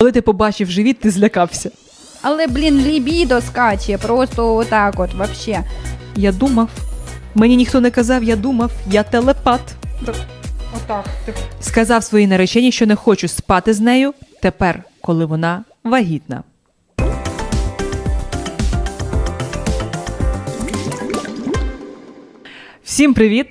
Коли ти побачив живіт, ти злякався. Але, блін, лібідо скаче, просто отак от, вообще. Я думав. Мені ніхто не казав, я думав, я телепат. Отак. Сказав своїй нареченій, що не хочу спати з нею тепер, коли вона вагітна. Всім привіт!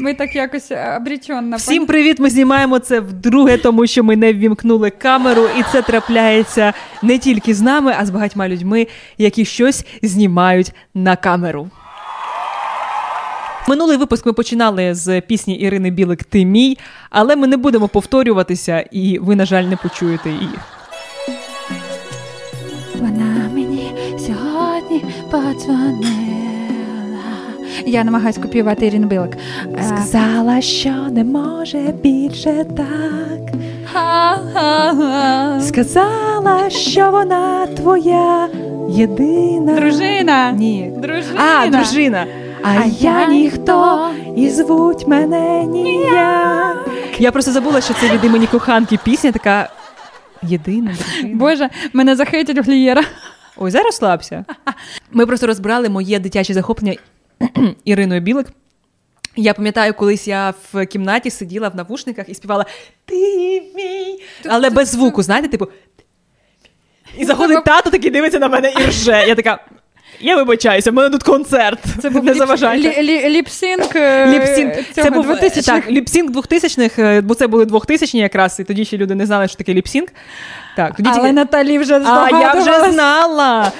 Ми так якось обреченно. Всім привіт! Ми знімаємо це вдруге, тому що ми не ввімкнули камеру, і це трапляється не тільки з нами, а з багатьма людьми, які щось знімають на камеру. Минулий випуск ми починали з пісні Ірини Білик Ти мій, але ми не будемо повторюватися, і ви, на жаль, не почуєте її. Вона мені сьогодні подзвонила. Я намагаюсь копіювати Ірину Білик. Е, Сказала, що не може більше так. Сказала, що вона твоя єдина. Дружина. Ні. Дружина. А, дружина. А, А я я ніхто, і звуть мене ніяк. Я просто забула, що це від імені коханки пісня така єдина дружина. Боже, мене захейтять глієра. Ой, зараз слабся. Ми просто розбирали моє дитяче захоплення Іриною Білик. Я пам'ятаю, колись я в кімнаті сиділа в навушниках і співала Ти мій. Але без звуку, знаєте, типу. І заходить тато такий дивиться на мене і рже. Я така. Я вибачаюся, в мене тут концерт. Це був не ліп- заважайте. лі- лі- lip-sync. е, Це був 2000-х. так, lip-sync 2000-х, е, бо це були 2000-ні якраз, і тоді ще люди не знали, що таке lip-sync. Так, тоді Але тільки- Наталі вже а я вже здогадувалась. знала.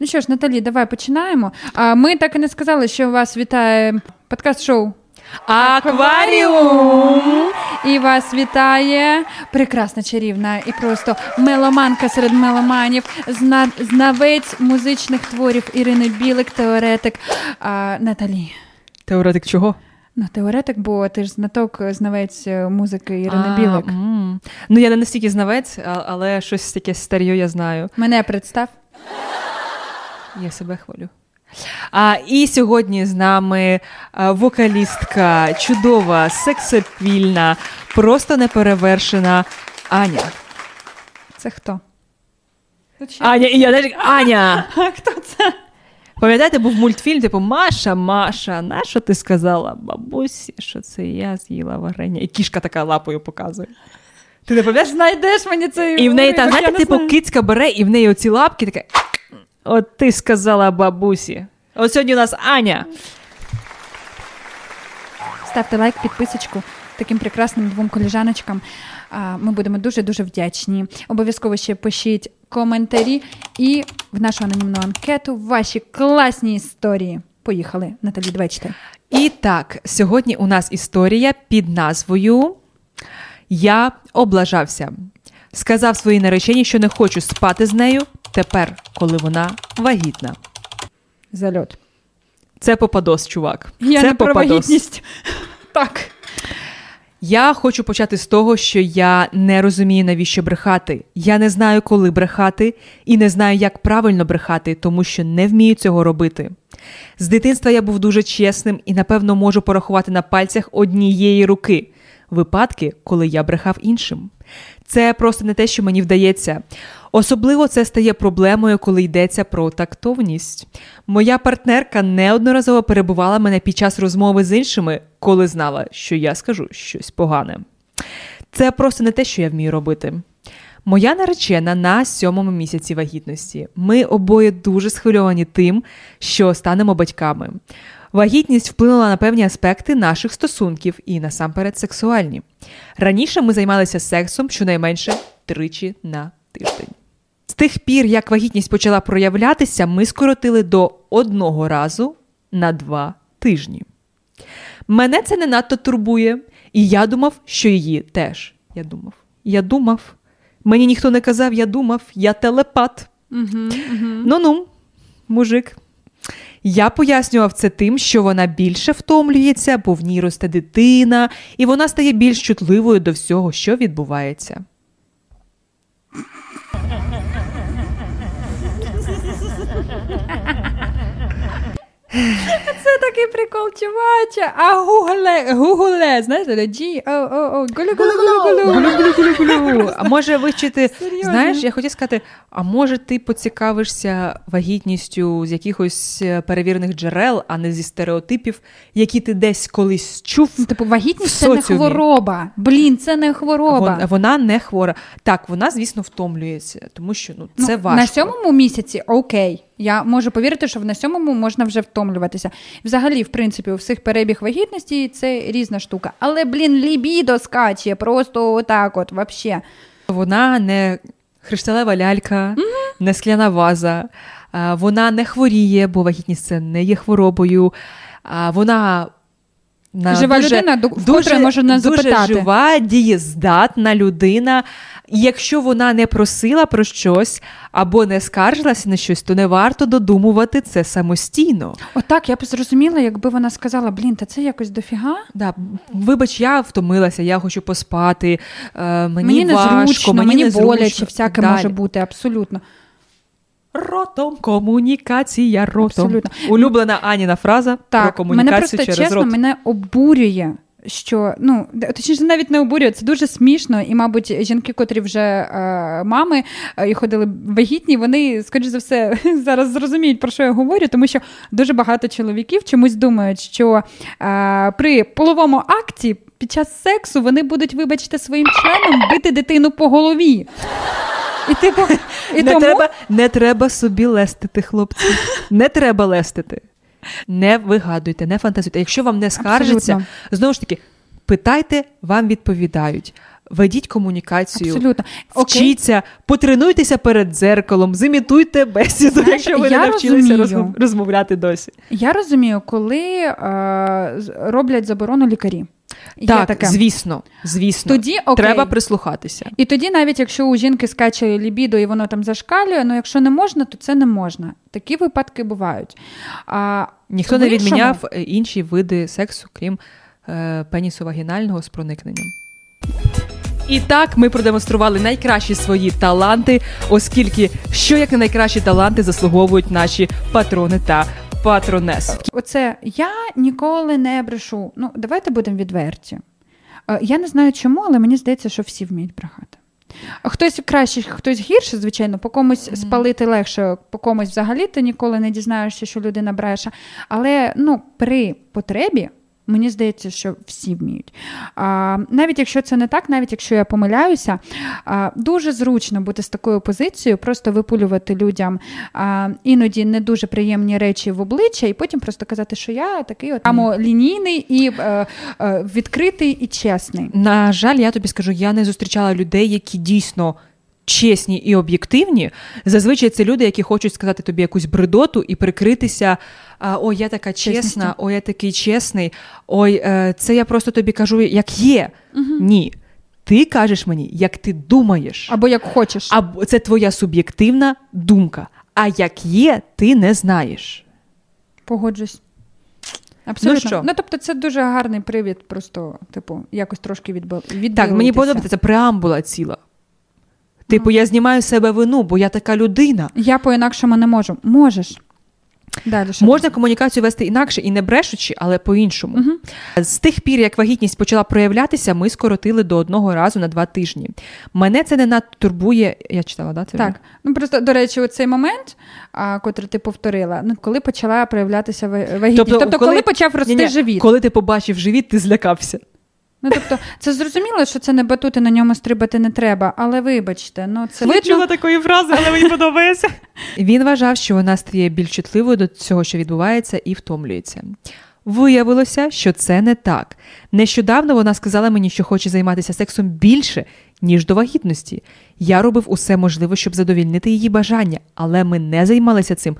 Ну що ж, Наталі, давай починаємо. А ми так і не сказали, що вас вітає подкаст-шоу. Акваріум. І вас вітає прекрасна чарівна і просто меломанка серед меломанів, зна... знавець музичних творів Ірини Білик, теоретик а, Наталі. Теоретик чого? Ну, теоретик, бо ти ж знаток, знавець е, музики Ірини А, Білик. м. Ну, я не настільки знавець, але щось таке старьо я знаю. Мене представ. Я себе хвалю. А, і сьогодні з нами вокалістка, чудова, сексапільна, просто неперевершена Аня. Це хто? Аня, і я теж Аня. А хто це? Пам'ятаєте, був мультфільм, типу Маша, Маша, на що ти сказала бабусі, що це я з'їла варення? І кішка така лапою показує. Ти не пам'ятаєш? Знайдеш мені цей І в неї я знаєте, типу, кицька бере, і в неї оці лапки таке. От ти сказала бабусі. От сьогодні у нас Аня. Ставте лайк, підписочку таким прекрасним двом коліжаночкам. Ми будемо дуже-дуже вдячні. Обов'язково ще пишіть коментарі і в нашу анонімну анкету ваші класні історії. Поїхали, Наталі, давай читай. І так, сьогодні у нас історія під назвою Я облажався. Сказав своїй нареченій, що не хочу спати з нею тепер, коли вона вагітна. Зальот. Це попадос, чувак. Я Це не про вагітність. Так. Я хочу почати з того, що я не розумію, навіщо брехати. Я не знаю, коли брехати, і не знаю, як правильно брехати, тому що не вмію цього робити. З дитинства я був дуже чесним і, напевно, можу порахувати на пальцях однієї руки випадки, коли я брехав іншим. Це просто не те, що мені вдається. Особливо це стає проблемою, коли йдеться про тактовність. Моя партнерка неодноразово перебувала мене під час розмови з іншими, коли знала, що я скажу щось погане. Це просто не те, що я вмію робити. Моя наречена на сьомому місяці вагітності. Ми обоє дуже схвильовані тим, що станемо батьками. Вагітність вплинула на певні аспекти наших стосунків і насамперед сексуальні. Раніше ми займалися сексом щонайменше тричі на тиждень. З тих пір, як вагітність почала проявлятися, ми скоротили до одного разу на два тижні. Мене це не надто турбує, і я думав, що її теж. Я думав. Я думав. Мені ніхто не казав, я думав, я телепат. Ну-ну, мужик. Я пояснював це тим, що вона більше втомлюється, бо в ній росте дитина, і вона стає більш чутливою до всього, що відбувається. Це такий прикол, чуваче. А гугле, гугле, знаєте, G, о, о, о, гулю, гулю, гулю, гулю. Гулю-гулю-гулю-гулю. А може вивчити, знаєш, я хотів сказати, а може ти поцікавишся вагітністю з якихось е, перевірених джерел, а не зі стереотипів, які ти десь колись чув. Ну, Типу, вагітність це не хвороба. Блін, це не хвороба. Вон- Вона не хвора. Так, вона, звісно, втомлюється, тому що ну, Ну, це важко. На сьомому місяці окей. Я можу повірити, що на сьомому можна вже втомлюватися. Взагалі, в принципі, у всіх перебіг вагітності це різна штука. Але, блін, лібідо скаче, просто отак, от, вообще. Вона не хришталева лялька, не скляна ваза. Вона не хворіє, бо вагітність це не є хворобою. Вона на Жива дуже, людина, до- вкотре може нас дуже запитати. жива, дієздатна людина. І якщо вона не просила про щось або не скаржилася на щось, то не варто додумувати це самостійно. Отак, я б зрозуміла, якби вона сказала, блін, та це якось дофіга. Да, вибач, я втомилася, я хочу поспати. Е, мені, Мені важко, незручно, мені, мені незручно, боляче, всяке далі. може бути, абсолютно. Ротом комунікація ротом. Абсолютно. Улюблена Аніна фраза про Так, мене комунікацію просто через чесно, рот. мене обурює. Що ну точніше навіть не обурює, це дуже смішно, і, мабуть, жінки, котрі вже е, мами е, і ходили вагітні, вони, скоріш за все, зараз зрозуміють, про що я говорю, тому що дуже багато чоловіків чомусь думають, що е, при половому акті під час сексу вони будуть, вибачте, своїм членом бити дитину по голові. І типу, і не, тому треба, не треба собі лестити, хлопці. Не треба лестити. Не вигадуйте, не фантазуйте. Якщо вам не скаржиться, Абсолютно. знову ж таки, питайте, вам відповідають. Ведіть комунікацію, абсолютно Окей. вчіться, потренуйтеся перед дзеркалом, зімітуйте бесіду, Знаєте, якщо ви не навчилися розмов- розмовляти досі. Я розумію, коли е, роблять заборону лікарі. Є так, таке. звісно, звісно. Тоді окей. Треба прислухатися. І тоді, навіть якщо у жінки скаче лібідо і воно там зашкалює, ну якщо не можна, то це не можна. Такі випадки бувають. А, Ніхто не відміняв е, інші види сексу, крім е, пенісовагінального з проникненням. І так ми продемонстрували найкращі свої таланти, оскільки що як не найкращі таланти заслуговують наші патрони та патронеси. Оце я ніколи не брешу. Ну, давайте будемо відверті. Е, Я не знаю чому, але мені здається, що всі вміють брехати. Хтось краще, хтось гірше, звичайно, по комусь спалити легше, по комусь взагалі ти ніколи не дізнаєшся, що людина бреше. Але ну, при потребі. Мені здається, що всі вміють. А, навіть якщо це не так, навіть якщо я помиляюся, а, дуже зручно бути з такою позицією, просто випулювати людям а, іноді не дуже приємні речі в обличчя, і потім просто казати, що я такий от лінійний і е, е, відкритий і чесний. На жаль, я тобі скажу, я не зустрічала людей, які дійсно. Чесні і об'єктивні, зазвичай це люди, які хочуть сказати тобі якусь бредоту і прикритися. Ой, я така чесна, ой, я такий чесний. Ой, е, це я просто тобі кажу, як є. Ні. Ти кажеш мені, як ти думаєш. Або як хочеш. Або це твоя суб'єктивна думка. А як є, ти не знаєш. Погоджусь. Абсолютно. Ну що? ну тобто, це дуже гарний привід, просто, типу, якось трошки відбив. Так, мені подобається це преамбула ціла. Типу, я знімаю з себе вину, бо я така людина. Я по-інакшому не можу. Можеш. Що? Можна комунікацію вести інакше і не брешучи, але по-іншому. Мгм. З тих пір, як вагітність почала проявлятися, ми скоротили до одного разу на два тижні. Мене це не надто турбує. Я читала, да? Це Так, ну просто до речі, оцей момент, а, котрий ти повторила, ну коли почала проявлятися вагітність. Тобто, коли, почав рости Ні-ні, живіт. Коли ти побачив живіт, ти злякався. Ну тобто, це зрозуміло, що це не батути, на ньому стрибати не треба, але вибачте, ну це видно. такої фрази, але мені подобається. Він вважав, що вона стає більш чутливою до цього, що відбувається, і втомлюється. Виявилося, що це не так. Нещодавно вона сказала мені, що хоче займатися сексом більше, ніж до вагітності. Я робив усе можливе, щоб задовільнити її бажання, але ми не займалися цим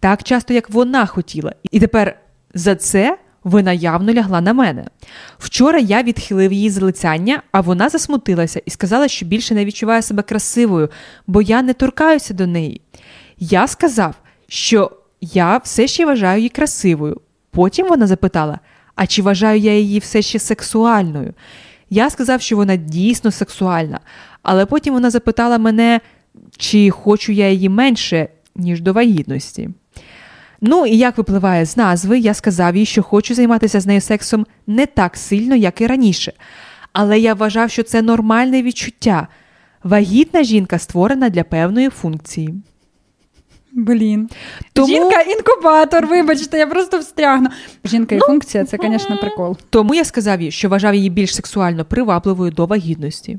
так часто, як вона хотіла. І тепер за це вина явно лягла на мене. Вчора я відхилив її залицяння, а вона засмутилася і сказала, що більше не відчуває себе красивою, бо я не торкаюся до неї. Я сказав, що я все ще вважаю її красивою. Потім вона запитала: а чи вважаю я її все ще сексуальною? Я сказав, що вона дійсно сексуальна, але потім вона запитала мене, чи хочу я її менше, ніж до вагітності. Ну і як випливає з назви, я сказав їй, що хочу займатися з нею сексом не так сильно, як і раніше. Але я вважав, що це нормальне відчуття. Вагітна жінка створена для певної функції. Блін. Тому- Жінка інкубатор, вибачте, я просто встрягну. Жінка і функція це, звісно, прикол. Тому я сказав їй, що вважав її більш сексуально привабливою до вагітності.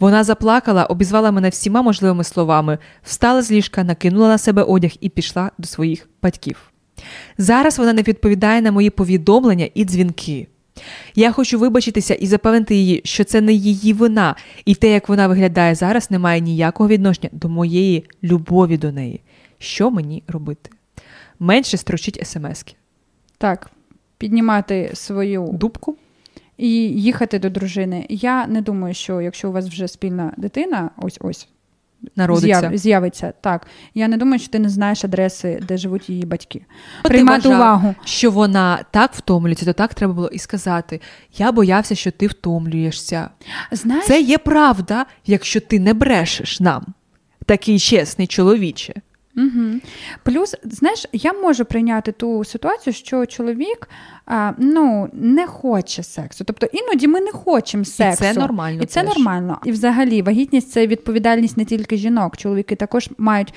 Вона заплакала, обізвала мене всіма можливими словами, встала з ліжка, накинула на себе одяг і пішла до своїх батьків. Зараз вона не відповідає на мої повідомлення і дзвінки. Я хочу вибачитися і запевнити її, що це не її вина, і те, як вона виглядає зараз, не має ніякого відношення до моєї любові до неї. Що мені робити? Менше строчіть смски. Так, піднімати свою Дубку? І їхати до дружини. Я не думаю, що якщо у вас вже спільна дитина, ось ось Народиться. з'яв- з'явиться. Так, я не думаю, що ти не знаєш адреси, де живуть її батьки. Ти Приймати вважав, увагу. що вона так втомлюється, то так треба було і сказати. Я боявся, що ти втомлюєшся. Знаєш, Це є правда, якщо ти не брешеш нам. Такий чесний чоловіче. Угу. Плюс, знаєш, я можу прийняти ту ситуацію, що чоловік а, ну, не хоче сексу. Тобто іноді ми не хочемо сексу. це нормально І це теж. нормально. І взагалі вагітність це відповідальність не тільки жінок. Чоловіки також мають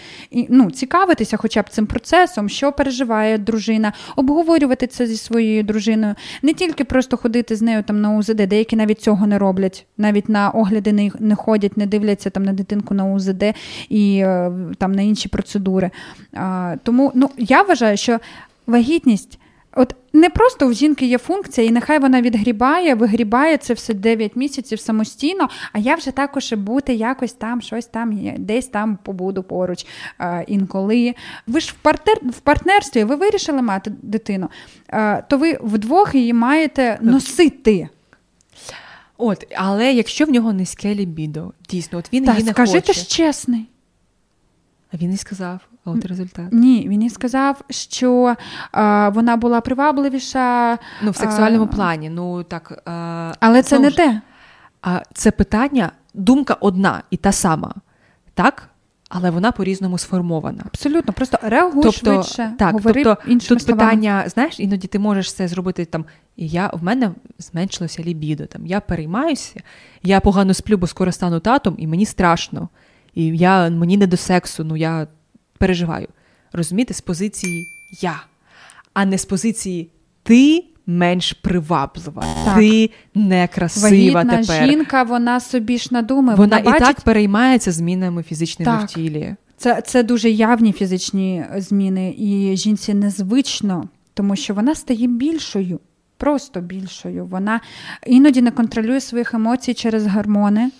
ну, цікавитися хоча б цим процесом, що переживає дружина, обговорювати це зі своєю дружиною, не тільки просто ходити з нею там на УЗД. Деякі навіть цього не роблять, навіть на огляди не, не ходять, не дивляться там на дитинку на УЗД і е, там на інші процедури. А, тому ну, я вважаю, що вагітність. От не просто в жінки є функція, і нехай вона відгрібає, вигрібає це все 9 місяців самостійно, а я вже також бути якось там, щось там, десь там побуду поруч е, інколи. Ви ж в, партнер, в партнерстві, ви вирішили мати дитину, е, то ви вдвох її маєте носити. От, але якщо в нього низьке лібідо, дійсно, от він Так, її не скажи, ти хоче. ж чесний. А він і сказав, а от результат. Ні, він їй сказав, що е, вона була привабливіша, Ну, в сексуальному А. плані, ну так. е, але це не ж, те. А це питання, думка одна і та сама, так? Але вона по-різному сформована. Абсолютно, просто реагуй Тобто, швидше, так, говори тобто іншими тут словами. питання, знаєш, іноді ти можеш це зробити там. і Я в мене зменшилося лібідо. Там я переймаюся, я погано сплю, бо скоро стану татом, і мені страшно. І я мені не до сексу, ну я переживаю. Розумієте, з позиції я, а не з позиції ти менш приваблива, Так. ти некрасива Вагітна тепер. жінка, вона собі ж надумає. Вона, Вона, і бачить, так переймається змінами фізичними Так. в тілі. це, це дуже явні фізичні зміни, і жінці незвично, тому що вона стає більшою, просто більшою. Вона іноді не контролює своїх емоцій через гормони.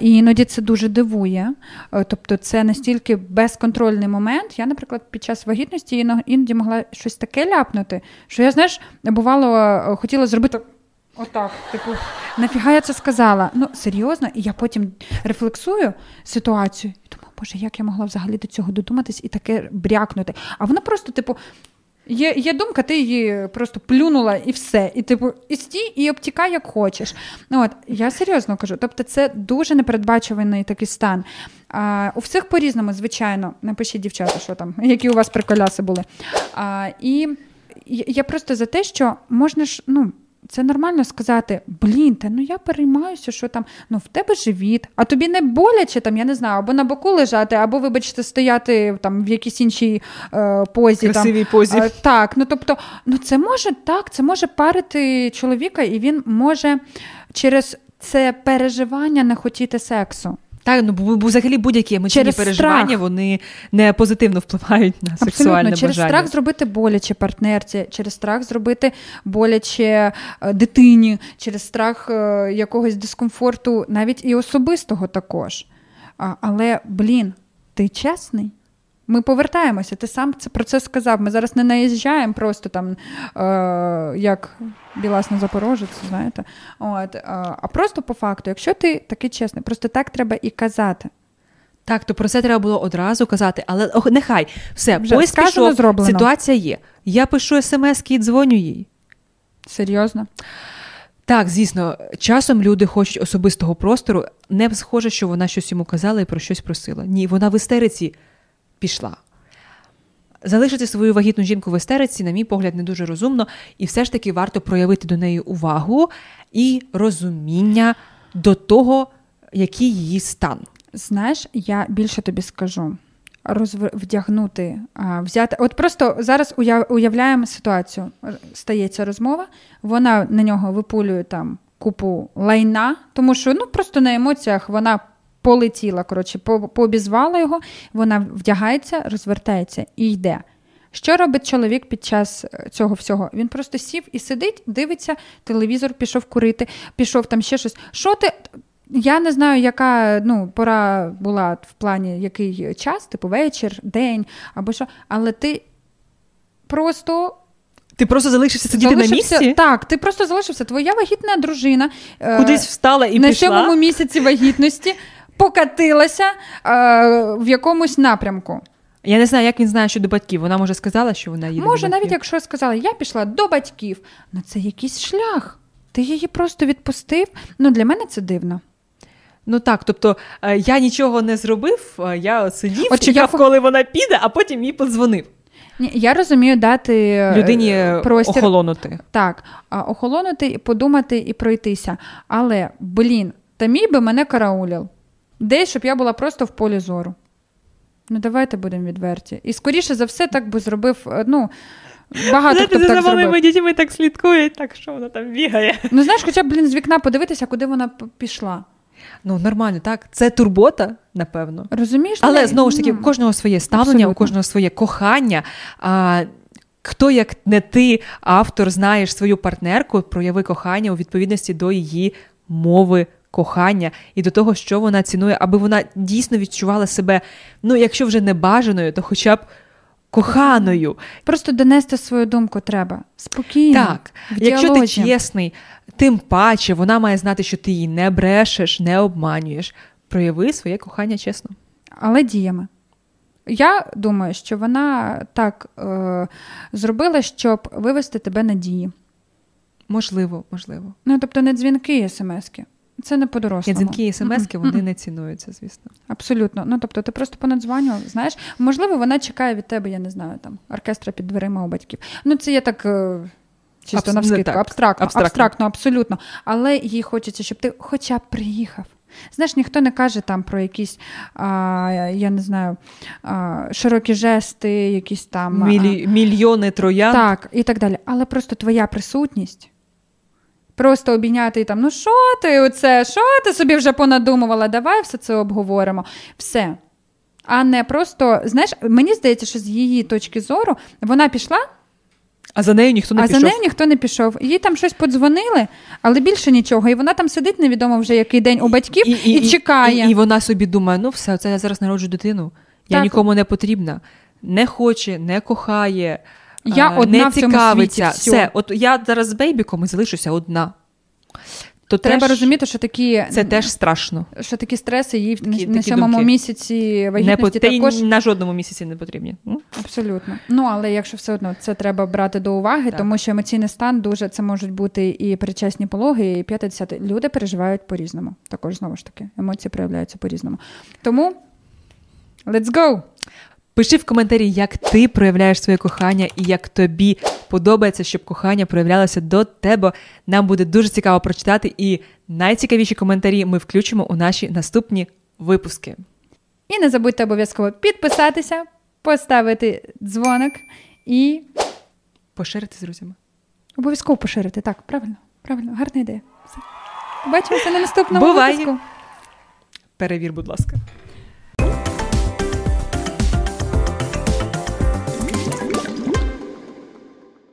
І іноді це дуже дивує. Е, Тобто, це настільки безконтрольний момент. Я, наприклад, під час вагітності іноді могла щось таке ляпнути, що я, знаєш, бувало, е, хотіла зробити. Отак, типу, нафіга я це сказала? Ну, серйозно, і я потім рефлексую ситуацію і думаю, боже, як я могла взагалі до цього додуматись і таке брякнути. А вона просто, типу, є, є думка, ти її просто плюнула і все. І типу, і стій, і обтікай, як хочеш. Ну, от, я серйозно кажу. Тобто, це дуже непередбачуваний такий стан. А, у всіх по-різному, звичайно. Напишіть, дівчата, що там, які у вас приколяси були. А, і я просто за те, що можна ж, ну. Це нормально сказати, блін, та ну я переймаюся, що там ну в тебе живіт, а тобі не боляче там, я не знаю, або на боку лежати, або, вибачте, стояти там в якійсь іншій е, позі. Красивій там. позі. Е, так, ну тобто, ну це може так, це може парити чоловіка, і він може через це переживання не хотіти сексу. Так, ну бо, бо взагалі будь-які емоційні Через переживання страх. вони не позитивно впливають на сексуальне Абсолютно, через бажання. страх зробити боляче партнерці, через страх зробити боляче е, дитині, через страх е, якогось дискомфорту, навіть і особистого також. Але, блін, ти чесний? Ми повертаємося, ти сам це про це сказав. Ми зараз не наїжджаємо просто там, е, як Білас на Запорожець, знаєте. От, е, а просто по факту, якщо ти такий чесний, просто так треба і казати. Так, то про це треба було одразу казати, але ох, нехай все, Вже поїзд сказано, пішов, зроблено. ситуація є. Я пишу смс і дзвоню їй. Серйозно. Так, звісно, часом люди хочуть особистого простору. Не схоже, що вона щось йому казала і про щось просила. Ні, вона в істериці пішла. Залишити свою вагітну жінку в істериці, на мій погляд, не дуже розумно, і все ж таки варто проявити до неї увагу і розуміння до того, який її стан. Знаєш, я більше тобі скажу. Розв... Вдягнути, а, взяти. От просто зараз уявляємо ситуацію. Стається розмова, вона на нього випулює там купу лайна, тому що ну просто на емоціях вона полетіла, коротше, пообізвала його, вона вдягається, розвертається і йде. Що робить чоловік під час е, цього всього? Він просто сів і сидить, дивиться, телевізор пішов курити, пішов там ще щось. Що ти? Я не знаю, яка ну, пора була в плані який час, типу вечір, день або що, але ти просто. Ти просто залишився сидіти залишився, на місці? Так, ти просто залишився. Твоя вагітна дружина е, кудись встала і на пішла? На сьомому місяці вагітності покатилася е, в якомусь напрямку. Я не знаю, як він знає, що до батьків. Вона може сказала, що вона їде. Може, до навіть якщо сказала, я пішла до батьків, ну це якийсь шлях. Ти її просто відпустив. Ну, для мене це дивно. Ну так, тобто е, я нічого не зробив, я сидів, От, чекав, я... коли вона піде, а потім їй подзвонив. Ні, Я розумію дати е, людині простір, охолонути. Так, охолонути, подумати і пройтися. Але, блін, та мій би мене караулів. Десь, щоб я була просто в полі зору. Ну, давайте будемо відверті. І скоріше за все, так би зробив. е, ну, Багато хто б так за малими дітьми так слідкують, так що вона там бігає. Ну, знаєш, хоча б, блін, з вікна подивитися, куди вона пішла. Ну, нормально, так. Це турбота, напевно. Розумієш? Але не? знову ж таки, у кожного своє ставлення, Абсолютно. у кожного своє кохання. А, Хто, як не ти, автор, знаєш свою партнерку, прояви кохання у відповідності до її мови кохання і до того, що вона цінує, аби вона дійсно відчувала себе, ну, якщо вже не бажаною, то хоча б коханою. Просто донести свою думку треба. Спокійно. Так, якщо ти чесний, тим паче вона має знати, що ти її не брешеш, не обманюєш. Прояви своє кохання чесно. Але діями. Я думаю, що вона так е, зробила, щоб вивести тебе на дії. Можливо, можливо. Ну, тобто, не дзвінки смски. Це не по-дорослому. Дзвінки і смски вони не цінуються, звісно. Абсолютно. Ну тобто, ти просто понадзванював, знаєш, можливо, вона чекає від тебе, я не знаю, там оркестра під дверима у батьків. Ну, це я так. Е, чисто Абс... навскидку, абстрактно, абстрактно, абстрактно, абсолютно. Але їй хочеться, щоб ти хоча б приїхав. Знаєш, ніхто не каже там про якісь, а, я не знаю, а, широкі жести, якісь там Мілі... мільйони троян. Так, і так далі. Але просто твоя присутність Просто обійняти і там, ну що ти оце, що ти собі вже понадумувала? Давай все це обговоримо. Все. А не просто, знаєш, мені здається, що з її точки зору вона пішла. А за нею ніхто не а пішов. А за нею ніхто не пішов. Їй там щось подзвонили, але більше нічого. І вона там сидить невідомо вже який день у батьків і, і, і чекає. І, і вона собі думає: ну все, це я зараз народжу дитину. Я так. нікому не потрібна. Не хоче, не кохає. Я е, одна не в цьому світі. Все, от я зараз з бейбіком і залишуся одна. То Треба теж, розуміти, що такі це теж страшно. Що такі стреси їй такі, на сьомому місяці вагітності не, також на жодному місяці не потрібні. Абсолютно. Ну але якщо все одно це треба брати до уваги, так. тому що емоційний стан дуже це можуть бути і перечасні пологи, і 50. Люди переживають по-різному. Також знову ж таки, емоції проявляються по-різному. Тому let's go! Пиши в коментарі, як ти проявляєш своє кохання і як тобі подобається, щоб кохання проявлялося до тебе. Нам буде дуже цікаво прочитати, і найцікавіші коментарі ми включимо у наші наступні випуски. І не забудьте обов'язково підписатися, поставити дзвоник і поширити з друзями. Обов'язково поширити. Так, правильно, правильно, гарна ідея. Все. Побачимося на наступному Бувай. випуску. Перевір, будь ласка.